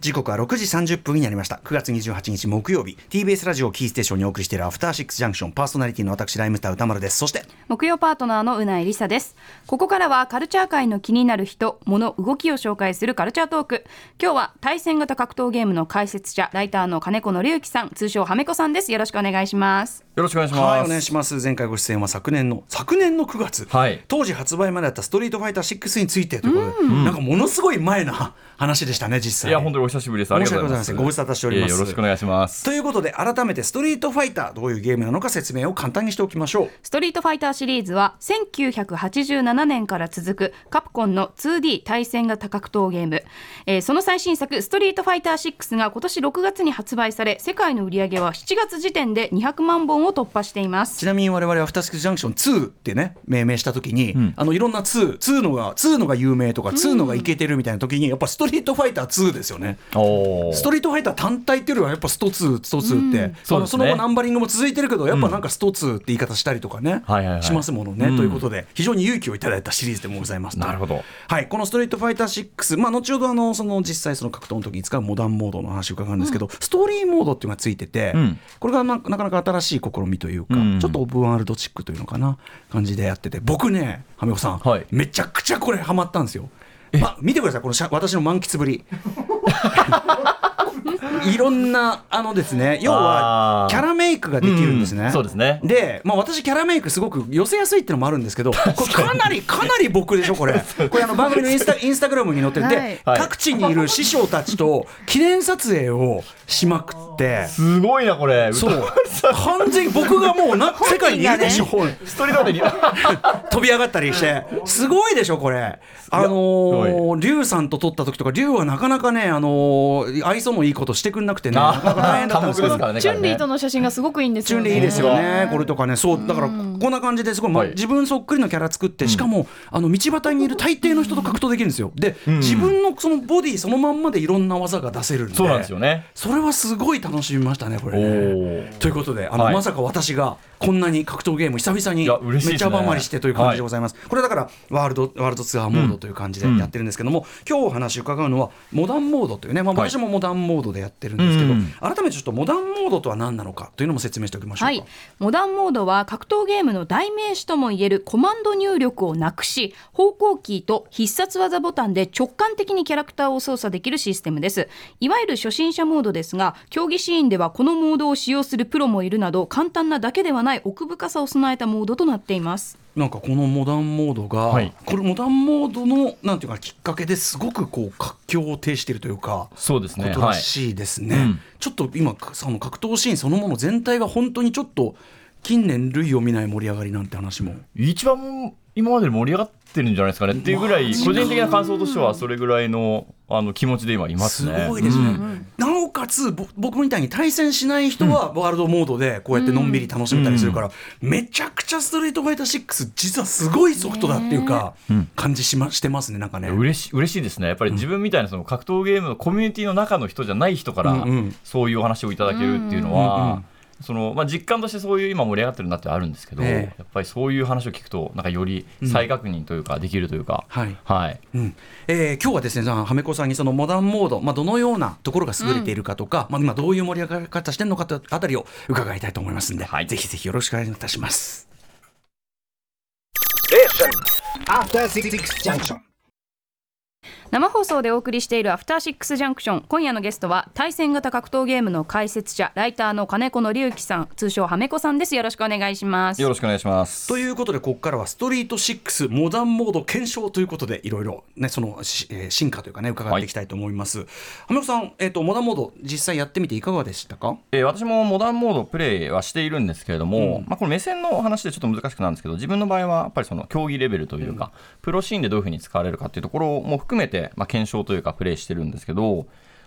時刻は6時30分になりました。9月28日木曜日。TBS ラジオキーステーションにお送りしているアフターシックスジャンクション。パーソナリティの私ライムスター歌丸です。そして木曜パートナーのうないりさです。ここからはカルチャー界の気になる人物動きを紹介するカルチャートーク。今日は対戦型格闘ゲームの解説者ライターの金子紀之さん通称はめこさんです。よろしくお願いします。よろしくお願いします。はいお願いします。前回ご出演は昨年の昨年の9月、はい。当時発売まであったストリートファイター6についてということで、なんかものすごい前な話でしたね実際。いや、本当にお久しぶりです。ありがとうございます。ご無沙汰しておりますよろしくお願いします。ということで改めてストリートファイターどういうゲームなのか説明を簡単にしておきましょうストリートファイターシリーズは1987年から続くカプコンの 2D 対戦型格闘ゲーム、えーその最新作ストリートファイター6が今年6月に発売され世界の売り上げは7月時点で200万本を突破していますちなみに我々はアフターシックスジャンクション2ってね命名した時に、あのいろんな2、2のが2のが有名とか2のがイケてるみたいな時にやっぱストリートファイター2ですよね。おストリートファイター単体っていうよりはやっぱスト2、スト2って、うですね。の後ナンバリングも続いてるけどやっぱなんかスト2って言い方したりとかね、はいはいはい。しますものね、うん。ということで非常に勇気をいただいたシリーズでもございます。なるほど。はい、このストリートファイター6、まあ、後ほどあのその実際その格闘の時に使うモダンモードの話を伺うんですけど、ストーリーモードっていうのがついてて、うん。これがななかなか新しい試みというか、うんちょっとオープンワールドチックというのかな感じでやってて僕ねはめこさん、はい。めちゃくちゃこれハマったんですよ。ま、見てくださいこのしゃ私の満喫ぶり。いろんなあのですね要はキャラメイクができるんですね。うんそうですね。で、まあ、私キャラメイクすごく寄せやすいっていうのもあるんですけどこれかなりかなり僕でしょこれ。これあの番組のインスタインスタグラムに載ってて、はい。はい。各地にいる師匠たちと記念撮影をしまくって。すごいな、これ。そう完全に僕がもうな 世界にいるでしょ、ストリートでに。飛び上がったりしてすごいでしょこれあのー、龍さんと撮った時とか龍はなかなかねあのー愛想のいいことしてくんなくてねなかなか大変だったんですけどね。チュンリーとの。の写真がすごくいいんですよねチュンリーいいですよね、これとかね、そうだからこんな感じですごい、まあはい自分そっくりのキャラ作って、しかもあの道端にいる大抵の人と格闘できるんですよ。で、自分のそのボディそのまんまでいろんな技が出せるんで、そうなんですよね。それはすごい楽しみましたね、これおね。ー。ということであの、はい。まさか私がこんなに格闘ゲーム久々にめっちゃですね。ハマりしてという感じでございます、これだからワールドワールドツアーモードという感じでやってるんですけども、今日お話伺うのはモダンモードというね、まあ、はい。私もモダンモードでやってるんですけど、うん改めてちょっとモダンモードとは何なのかというのも説明しておきましょうか。はい、モダンモードは格闘ゲームの代名詞ともいえるコマンド入力をなくし方向キーと必殺技ボタンで直感的にキャラクターを操作できるシステムです。いわゆる初心者モードですが競技シーンではこのモードを使用するプロもいるなど簡単なだけではない奥深さを備えたモードとなっていますなんかこのモダンモードが、はいこれモダンモードのなんていうかきっかけですごくこう活況を呈しているというか。そうですね。ことらはい。しいですね、うんちょっと今その格闘シーンそのもの全体が本当にちょっと近年類を見ない盛り上がりなんて話も一番今までで盛り上がってるんじゃないですかね。っていうぐらい、個人的な感想としては、それぐらいのあの気持ちで今いますすね。ごいですね、うん。なおかつぼ僕みたいに対戦しない人はワールドモードでこうやってのんびり楽しめたりするから、めちゃくちゃストリートファイター6実はすごいソフトだっていうか、感じしましてますねなんかね。嬉し嬉しいですね、やっぱり自分みたいなその格闘ゲームのコミュニティの中の人じゃない人からうんうん。そういうお話をいただけるっていうのうんうんは、そのまあ、実感としてそういう今盛り上がってるなってあるんですけど、ええ。やっぱりそういう話を聞くと、なんかより再確認というか、できるというか、はい。はい、うん。えー今日はですね、はめこさんにそのモダンモード、まあ、どのようなところが優れているかとか、まあ、今どういう盛り上がり方してるのかとあたりを伺いたいと思いますんで、はい。ぜひぜひよろしくお願いいたします。After Six Junction. 生放送でお送りしているアフターシックスジャンクション。今夜のゲストは対戦型格闘ゲームの解説者ライターの金子紀之さん。通称はめこさんです。よろしくお願いします。よろしくお願いします。ということでここからはストリート6モダンモード検証ということでいろいろねそのし、えー進化というかね伺っていきたいと思います。はめこさん、えっ、とモダンモード実際やってみていかがでしたか？えー私もモダンモードプレイはしているんですけれども、まあ、これ目線の話でちょっと難しくなるんですけど自分の場合はやっぱりその競技レベルというか、プロシーンでどういうふうに使われるかっていうところも含めて、まあ、検証というかプレイしてるんですけど、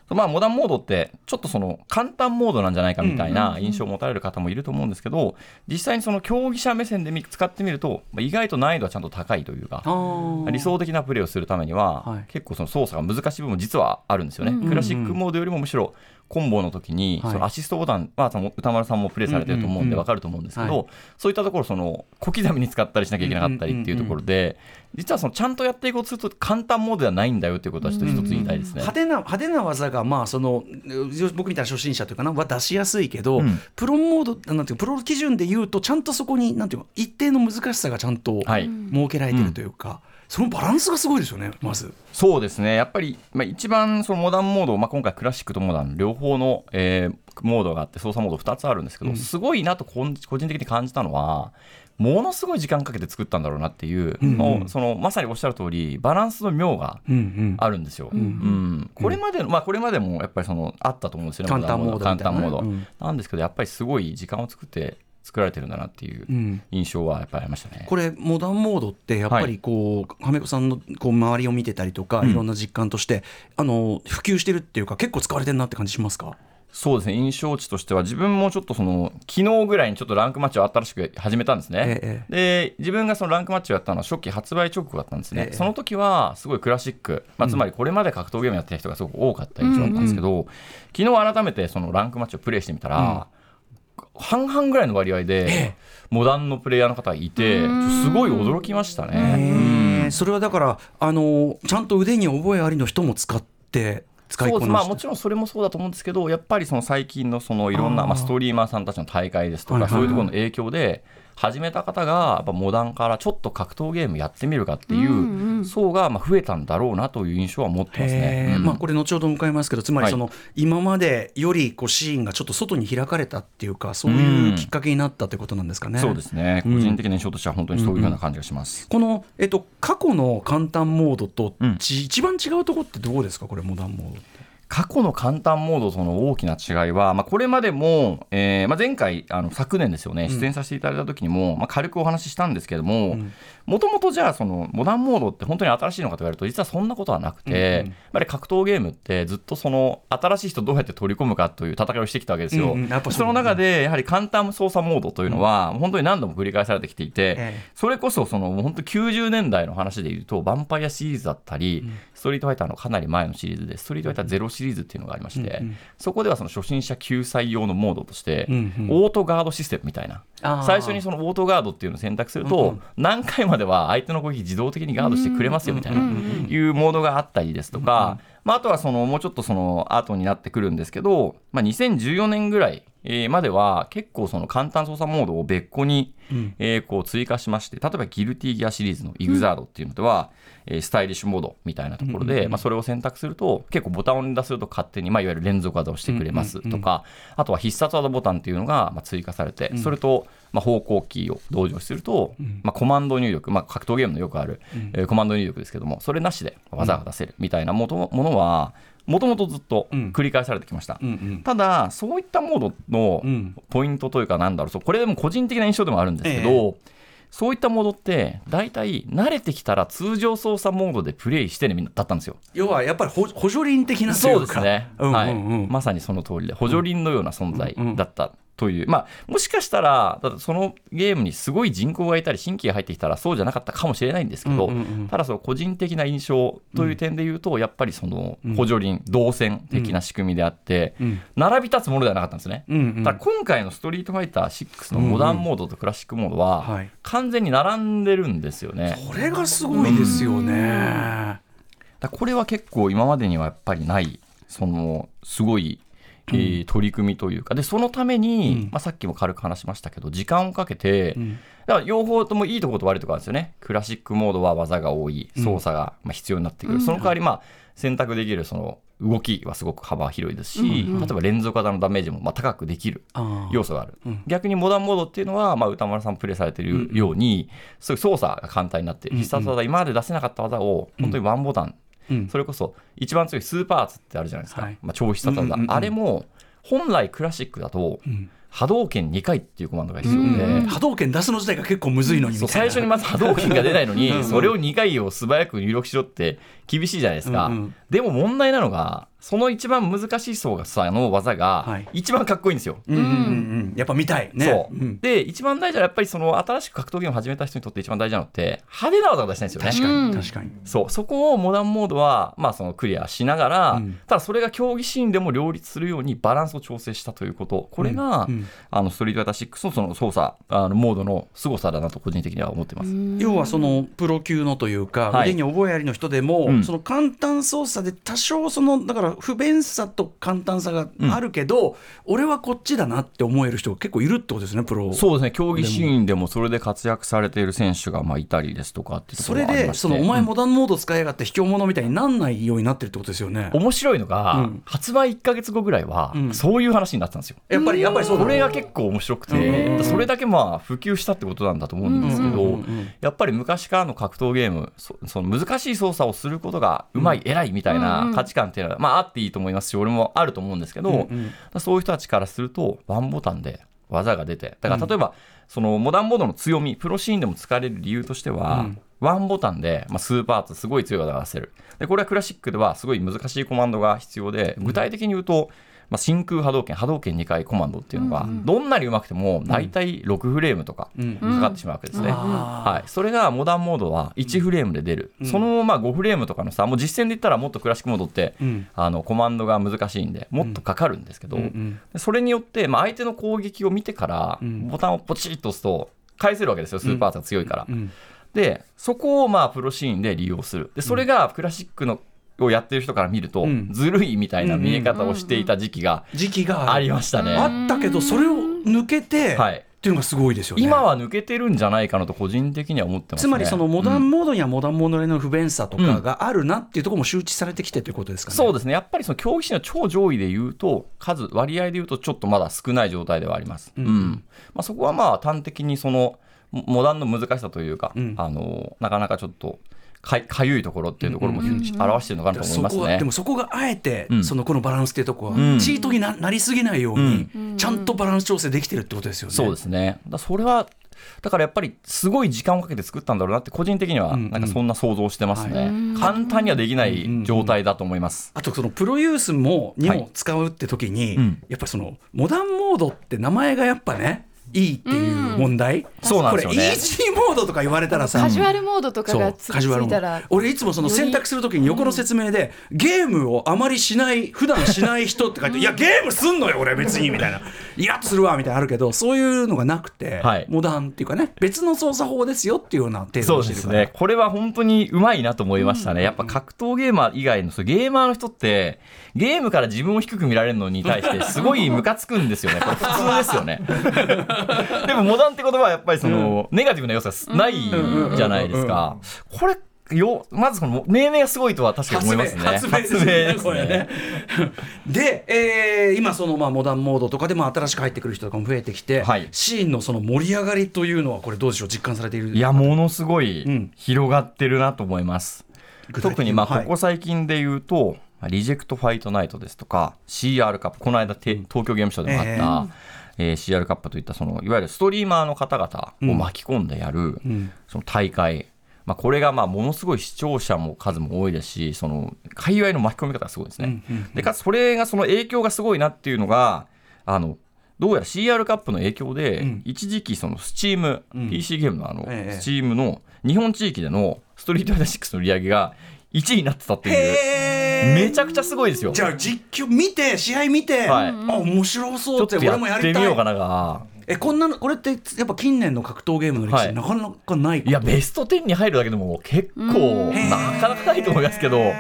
まあ、モダンモードってちょっとその簡単モードなんじゃないかみたいな印象を持たれる方もいると思うんですけど実際にその競技者目線で見使ってみると、まあ、意外と難易度はちゃんと高いというか。あ理想的なプレーをするためには、はい。結構その操作が難しい部分も実はあるんですよね、クラシックモードよりもむしろコンボの時に、はい。そのアシストボタンはその歌丸さんもプレイされてると思うんでうんうんうん分かると思うんですけど、はい。そういったところその小刻みに使ったりしなきゃいけなかったりっていうところで、実はそのちゃんとやっていこうとすると簡単モードではないんだよっていうことはちょっと一つ言いたいですね。派手な派手な技がまあそのう僕みたいな初心者というかなは出しやすいけど、うん。プロモードなんていうかプロ基準で言うとちゃんとそこになんていうの一定の難しさがちゃんとはい。設けられてるというか、そのバランスがすごいですよねまず。そうですね、やっぱり、まあ、一番そのモダンモード、まあ、今回、クラシックとモダン、両方の、えーモードがあって、操作モード2つあるんですけど、すごいなと個人的に感じたのは、ものすごい時間かけて作ったんだろうなっていう、うんうん。もうそのまさにおっしゃる通り、バランスの妙がうんうん。あるんですよ。うんこれまでの、まあ、これまでもやっぱりそのあったと思うんですよね、簡単モード。簡単モード、うん。なんですけど、やっぱりすごい時間を作って作られてるんだなっていううん。印象はやっぱりありましたね。これモダンモードってやっぱりこう、亀子さんのこう周りを見てたりとか、うん。いろんな実感としてあの普及してるっていうか結構使われてるなって感じしますか？そうですね。印象値としては自分もちょっとその昨日ぐらいにちょっとランクマッチを新しく始めたんですね、えで自分がそのランクマッチをやったのは初期発売直後だったんですね、ええ。その時はすごいクラシック、まあ、つまりこれまで格闘ゲームやってる人がすごく多かった印象だったんですけど、昨日改めてそのランクマッチをプレイしてみたら、半々ぐらいの割合でモダンのプレイヤーの方がいて、すごい驚きましたね。それはだからあのちゃんと腕に覚えありの人も使って使いそうです。まあ、もちろんそれもそうだと思うんですけどやっぱりその最近のそのいろんなまあ、ストリーマーさんたちの大会ですとか、そういうところの影響で始めた方がやっぱモダンからちょっと格闘ゲームやってみるかっていう層がまあ増えたんだろうなという印象は持ってますね。うん。まあ、これ後ほど迎えますけどつまりはい。その、今までよりこうシーンがちょっと外に開かれたっていうかそういうきっかけになったということなんですかね。そうですね、うん。個人的な印象としては本当にそういうような感じがします。この、えっと、過去の簡単モードと、うん。ち一番違うところってどうですか？これモダンモードって。過去の簡単モードとの大きな違いは、まあ、これまでも、えーまあ、前回あの昨年ですよね出演させていただいた時にも、まあ、軽くお話ししたんですけどももともとじゃあそのモダンモードって本当に新しいのかと言われると実はそんなことはなくて、うんうん。やっぱり格闘ゲームってずっとその新しい人どうやって取り込むかという戦いをしてきたわけですよ。うんうん。その中でやはり簡単操作モードというのは、本当に何度も繰り返されてきていて、ええそれこそその本当90年代の話でいうと、ヴァンパイアシリーズだったり、ストリートファイターのかなり前のシリーズで、ストリートファイターゼロシリーズっていうのがありまして、うんうん。そこではその初心者救済用のモードとして、うんうん。オートガードシステムみたいな、最初にそのオートガードっていうのを選択すると、うんうん。何回までは相手の攻撃自動的にガードしてくれますよみたいな、いうモードがあったりですとか、まあ、あとはそのもうちょっとその後になってくるんですけど、まあ、2014年ぐらいえーまでは結構その簡単操作モードを別個に、うん。えーこう追加しまして例えばギルティギアシリーズのイグザードっていうのでは、えースタイリッシュモードみたいなところで、まあ、それを選択すると結構ボタンを連打すると勝手に、まあ、いわゆる連続技をしてくれますとか、あとは必殺技ボタンっていうのがまあ追加されて、それとまあ方向キーを同時にすると、まあ、コマンド入力、まあ、格闘ゲームのよくある、えーコマンド入力ですけどもそれなしで技が出せるみたいなものはもともとずっと繰り返されてきました。うんうん。ただそういったモードのうん。ポイントというかなんだろう。これでも個人的な印象でもあるんですけど、そういったモードって大体慣れてきたら通常操作モードでプレイしてねみんなだったんですよ。要はやっぱり補補助輪的なそうですね、うんうんうん。はい、まさにその通りで補助輪のような存在だったという、まあ、もしかしたらだってそのゲームにすごい人口がいたり新規が入ってきたらそうじゃなかったかもしれないんですけど、うんうんうん。ただその個人的な印象という点で言うと、やっぱりその補助輪動線的な仕組みであって、うん。並び立つものではなかったんですね。うんうん。ただ今回の「ストリートファイター6」のモダンモードとクラシックモードははい。完全に並んでるんですよね。これがすごいですよね。だこれは結構今までにはやっぱりないそのすごい、えー取り組みというか。でそのために、うん。まあ、さっきも軽く話しましたけど時間をかけて、ん。だから両方ともいいところと悪いところあるんですよね。クラシックモードは技が多い。操作がまあ必要になってくる、その代わりまあ選択できるその動きはすごく幅広いですし、例えば連続技のダメージもまあ高くできる要素がある、逆にモダンモードっていうのは、まあ、歌丸さんプレイされてるように、そういう操作が簡単になって、必殺技、今まで出せなかった技を、本当にワンボタン、うん。それこそ一番強いスーパーツってあるじゃないですか、はい。まあ、超必殺技、うんうんうんあれも本来クラシックだと、ん。波動拳2回っていうコマンドが必要で。波動拳出すの自体が結構むずいのに最初にまず波動拳が出ないのに、うん。うん。それを2回を素早く入力しろって厳しいじゃないですか、うんうん。でも問題なのがその一番難しい操作の技はがい。一番かっこいいんですよ。うんうんうんうん。やっぱ見たいね。そう、ん。で一番大事なやっぱりその新しく格闘ゲームを始めた人にとって一番大事なのって派手な技を出したいんですよね。確かうん。に確かに。そう。そこをモダンモードは、まあ、そのクリアしながら、うん。ただそれが競技シーンでも両立するようにバランスを調整したということ。これが、うん。うんあのストリートファイター6のその操作あのモードの凄さだなと個人的には思ってます。要はそのプロ級のというか、はい。腕に覚えありの人でも、うん。その簡単操作で多少そのだから不便さと簡単さがあるけど、俺はこっちだなって思える人が結構いるってことですねプロ。そうですね。競技シーンでもそれで活躍されている選手がまあいたりですとかってそれでそのお前うんモダンモード使いやがって卑怯者みたいになんないようになってるってことですよね。面白いのが、うん。発売1か月後ぐらいは、うん。そういう話になってたんですよ。やっぱりやっぱりそうれが結構面白くうん。て、それだけまあ普及したってことなんだと思うんですけど、うん。うん。うん。やっぱり昔からの格闘ゲーム、そその難しい操作をすることがうまい、偉いみたいうんうなん価値観っていうのは、まああっていいと思いますし、俺もあると思うんですけど、うんうん。そういう人たちからすると、ワンボタンで技が出て、だから例えば、そのモダンモードの強み、プロシーンでも使われる理由としては、うん。ワンボタンで、まあ、スーパーツすごい強い技が出せる。で、これはクラシックではすごい難しいコマンドが必要で、具体的に言うと、まあ、真空波動拳、波動拳2回コマンドっていうのが、どんなに上手くても、大体6フレームとかうん。かかってしまうわけですね。はい、それがモダンモードは1フレームで出る、そのまあ5フレームとかのさ、もう実践で言ったらもっとクラシックモードって、うん。あのコマンドが難しいんで、もっとかかるんですけど、うんうん。でそれによって、まあ、相手の攻撃を見てから、ん。ボタンをポチッと押すと、返せるわけですよ、スーパーツが強いから。うん。で、そこをまあプロシーンで利用する。で、それがクラシックのをやってる人から見ると、うんずるいみたいな見え方をしていた時期が時期がありましたね。あったけどそれを抜けて、はいっていうのがすごいですよね。今は抜けてるんじゃないかなと個人的には思ってますね。つまりそのモダうんンモードにはモダンモードの不便さとかがあるなっていうところも周知されてきてということですかね。そうですね、やっぱりその競技士の超上位で言うと、数、割合で言うと、ちょっとまだ少ない状態ではあります。うんまあ、そこはまあ端的にそのモモダンの難しさというか、うんあのなかなかちょっとかいかゆいところっていうところも表してるのかなと思いますねそこはで。もそこがあえて、うんそのこのバランスっていうところは、うんチートにななりすぎないように、ちゃんとバランス調整できてるってことですよね。そうですね。だそれはだからやっぱりすごい時間をかけて作ったんだろうなって個人的にはうんうんなんかそんな想像してますね。簡単にはできない状態だと思います。あとそのプロユースもにはいも使うって時に、うんやっぱそのモダンモードって名前がやっぱねいいっていう問題、そうなんですよね。これイージーモードとか言われたらさカジュアルモードとかがつつカジュアルモーいたら。ド俺いつもその選択するときに横の説明で、ゲームをあまりしない普段しない人って書いて、いやゲームすんのよ俺別にみたいなイラッとするわみたいなのあるけどそういうのがなくて、はい。モダンっていうかね別の操作法ですよっていうような程そう度にしてるから。ですね。これは本当にうまいなと思いましたね。やっぱ格闘ゲーマー以外のそうゲーマーの人って、ゲームから自分を低く見られるのに対して、すごいムカつくんですよね。これ普通ですよね。でも、モダンって言葉はやっぱりその、ネガティブな要素がないじゃないですか。これ、よまずこの命名がすごいとは確かに思いますね。発明ですねですこれね。で、えー今そのまあモダンモードとかでも新しく入ってくる人とかも増えてきて、はい。シーンのその盛り上がりというのはこれどうでしょう実感されている？いや、ものすごいうん。広がってるなと思います。具体的に。特にまあはい。ここ最近で言うと、リジェクトファイトナイトですとか CR カップこの間て東京ゲームショウでもあった、えー CR カップといったそのいわゆるストリーマーの方々を巻き込んでやる、ん。その大会、まあ、これがまあものすごい視聴者も数も多いですしその界隈の巻き込み方がすごいですね。でかつそれがその影響がすごいなっていうのがあのどうやら CR カップの影響で、ん。一時期そのスチーム、PC ゲームのあの、ええ。スチームの日本地域でのストリートファイター6の売り上げが1位になってたっていう。めちゃくちゃすごいですよ。じゃあ実況見て試合見て、はい。あ面白ちそうっょって俺もやりたいってみようかなが。えこんなのこれってやっぱ近年の格闘ゲームの歴史、はい。なかなかないいやベスト10に入るだけでも結構なかなかないと思いますけど。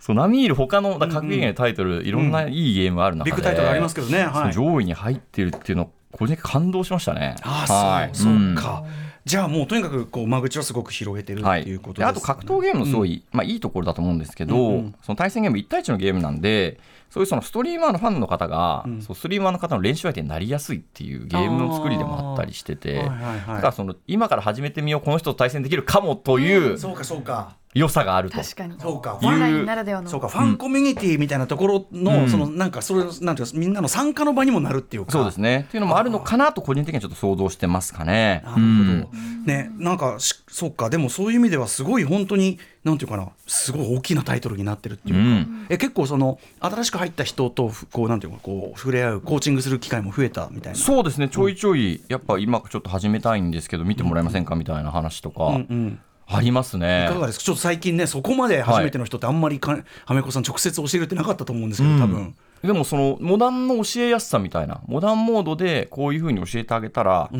そう並みいる他の格ゲームのタイトル、いろんないいゲームある中でビッグタイトルありますけどね。はい。上位に入ってるっていうの個人的に感動しましたね。ああ、はい。そう、んそうか。じゃあもうとにかくこう間口はすごく広げてるはい、っていうことでです、あと格闘ゲームのすごい、まあ、いいところだと思うんですけど、うんうん。その対戦ゲーム1対1のゲームなんでそういうそのストリーマーのファンの方が、うん。そうストリーマーの方の練習相手になりやすいっていうゲームの作りでもあったりしてて、はいはいはい。だからその今から始めてみようこの人と対戦できるかもというそうかそうか。良さがあると。確かに。そうか。オンラインならではの。そうか。ファンコミュニティみたいなところの、そのなんかそれなんていうかみんなの参加の場にもなるっていうか。そうですね。っていうのもあるのかなと個人的にはちょっと想像してますかね。なるほど、ねなんかしそうか。でもそういう意味ではすごい本当になんていうかな。すごい大きなタイトルになってるっていうか、うん。え結構その新しく入った人とふこうなんていうかこう触れ合うコーチングする機会も増えたみたいな。そうですね。ちょいちょいやっぱ今ちょっと始めたいんですけど見てもらえませんか？みたいな話とか。うんうんありますね。いかがですか？ちょっと最近ねそこまで初めての人ってあんまりか、はめこさん直接教えるってなかったと思うんですけど多分、でもそのモダンの教えやすさみたいなモダンモードでこういうふうに教えてあげたら、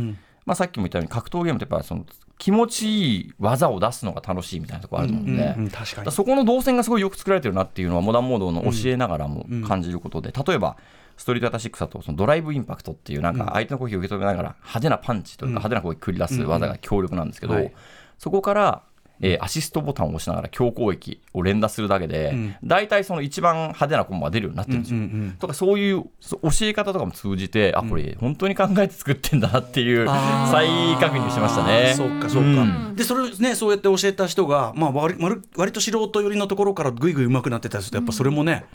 まあ、さっきも言ったように格闘ゲームってやっぱその気持ちいい技を出すのが楽しいみたいなところあると思うんで、うんうんそこの動線がすごいよく作られてるなっていうのはモダンモードの教えながらも感じることで、例えばストリートアタシックスだとそのドライブインパクトっていうなんか相手の攻撃を受け止めながら派手なパンチというか派手な攻撃を繰り出す技が強力なんですけど、はいそこから、えーアシストボタンを押しながら強攻撃を連打するだけで、大体その一番派手なコンボが出るようになってるんですよ。とかそういう教え方とかも通じて、あこれ本当に考えて作ってんだなっていう再確認しましたね。そうかそうか、でそれねそうやって教えた人が、まあ、割割割と素人寄りのところからぐいぐい上手くなってたりするとやっぱそれもね、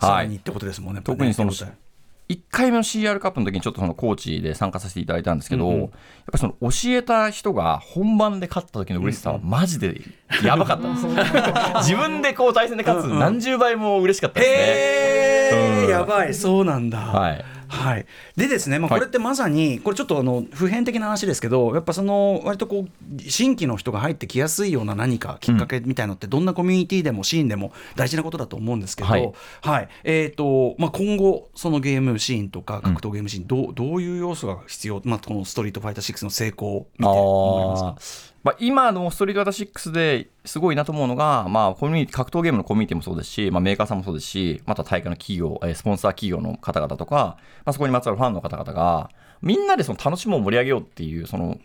さらにってことですもんね、やっぱね。特にその1回目の CR カップの時にちょっとそのコーチで参加させていただいたんですけど、やっぱりその教えた人が本番で勝った時の嬉しさはマジで やばかったです。自分でこう対戦で勝つ何十倍も嬉しかったですね。へーうんやばいそうなんだはいはい、でですね、まあ、はい。これってまさに、これちょっとあの普遍的な話ですけど、やっぱその割とこう新規の人が入ってきやすいような何かきっかけみたいのって、どんなコミュニティでもシーンでも大事なことだと思うんですけど、ははい。いえーとまあ、今後、そのゲームシーンとか格闘ゲームシーン、どうどういう要素が必要、まあ、このストリートファイター6の成功を見て思いますか？まあ、今のストリート型6ですごいなと思うのが、まあ、コミュニティ格闘ゲームのコミュニティもそうですし、まあ、メーカーさんもそうですし、また大会の企業、えースポンサー企業の方々とか、まあ、そこにまつわるファンの方々が、みんなでその楽しもう盛り上げようっていう、その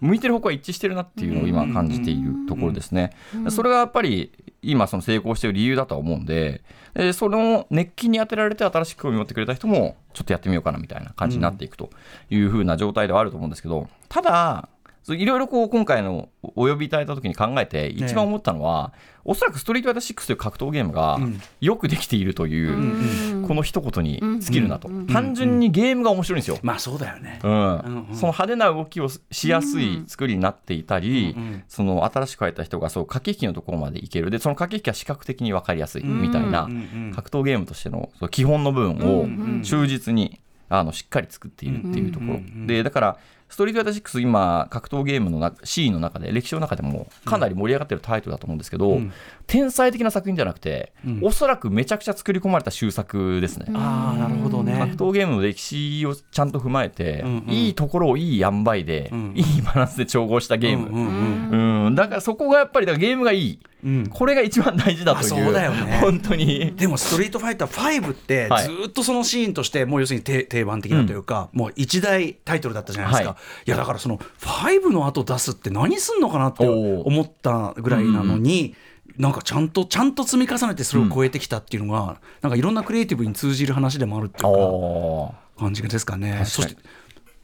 向いてる方向は一致してるなっていうのを今感じているところですね。それがやっぱり今その成功している理由だとは思うんで、えーその熱気に当てられて新しく興味を持ってくれた人もちょっとやってみようかなみたいな感じになっていくという風な状態ではあると思うんですけど、ただ、いろいろこう今回のお呼びいただいた時に考えて一番思ったのは、おそらくストリートファイター6という格闘ゲームがよくできているという、この一言に尽きるなと、単純にゲームが面白いんですよ。まあそうだよね。うん。うんうん。その派手な動きをしやすい作りになっていたり、その新しく入った人がそう駆け引きのところまでいける。でその駆け引きは視覚的に分かりやすいみたいな、格闘ゲームとしてのその基本の部分を忠実にあのしっかり作っているっていうところ、でだからストリートファイター6今格闘ゲームのなシーンの中で歴史の中でもかなり盛り上がってるタイトルだと思うんですけど、天才的な作品じゃなくて、おそらくめちゃくちゃ作り込まれた終作ですね。ああなるほどね。格。闘ゲームの歴史をちゃんと踏まえて、うんうん。いいところをいい塩梅で、ん。いいバランスで調合したゲーム、うんうん。うん。だからそこがやっぱりだからゲームがいい、うん。これが一番大事だという。あそうだよね。本当に。でもストリートファイター5ってはい。ずっとそのシーンとしてもう要するに定定番的なというか、もう一大タイトルだったじゃないですか、、はい。やだからその5の後出すって何すんのかなって思ったぐらいなのに、なんかちゃんとちゃんと積み重ねてそれを超えてきたっていうのが、なんかいろんなクリエイティブに通じる話でもあるっていうおか感じですかね。そして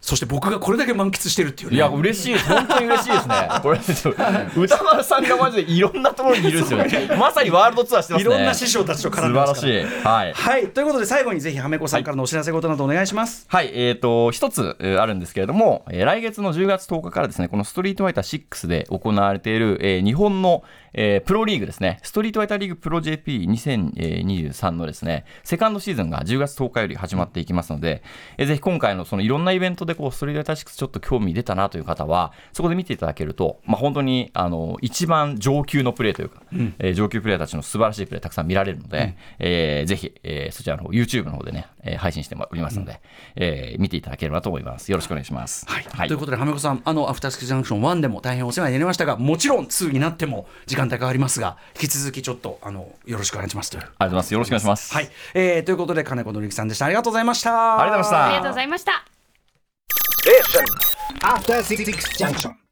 そして僕がこれだけ満喫してるっていうね。いや嬉しいです。本当に嬉しいですね。これ歌丸さんがマジでいろんなところにいるんですよね。まさにワールドツアーしてますね。いろんな師匠たちと絡んでます素晴らしい。はい。はい。ということで最後にぜひはめこさんからのお知らせ事などお願いします。はい、えー、と一つ、えーあるんですけれども、えー来月の10月10日からですねこのストリートファイター6で行われている、えー日本の、えープロリーグですね。ストリートファイターリーグプロ JP2023 のですねセカンドシーズンが10月10日より始まっていきますので、えーぜひ今回のそのいろんなイベントでこうストリートファイター6ちょっと興味出たなという方はそこで見ていただけると、まあ、本当にあの一番上級のプレーというか、えー上級プレーヤーたちの素晴らしいプレーたくさん見られるので、えーぜひ、えーそちらの方 YouTube の方でね、えー配信しておりますので、えー見ていただければと思います。よろしくお願いします。はいということで、はめこさん、あのアフタースクジャンクション1でも大変お世話になりましたが、もちろん2になっても時間帯変わりますが、引き続きちょっとあのよろしくお願いしますという。ありがとうございます。よろしくお願いします。はい、えー、ということで金子のりきさんでした。ありがとうございました。ありがとうございましたありがとうございました。After Six Junction.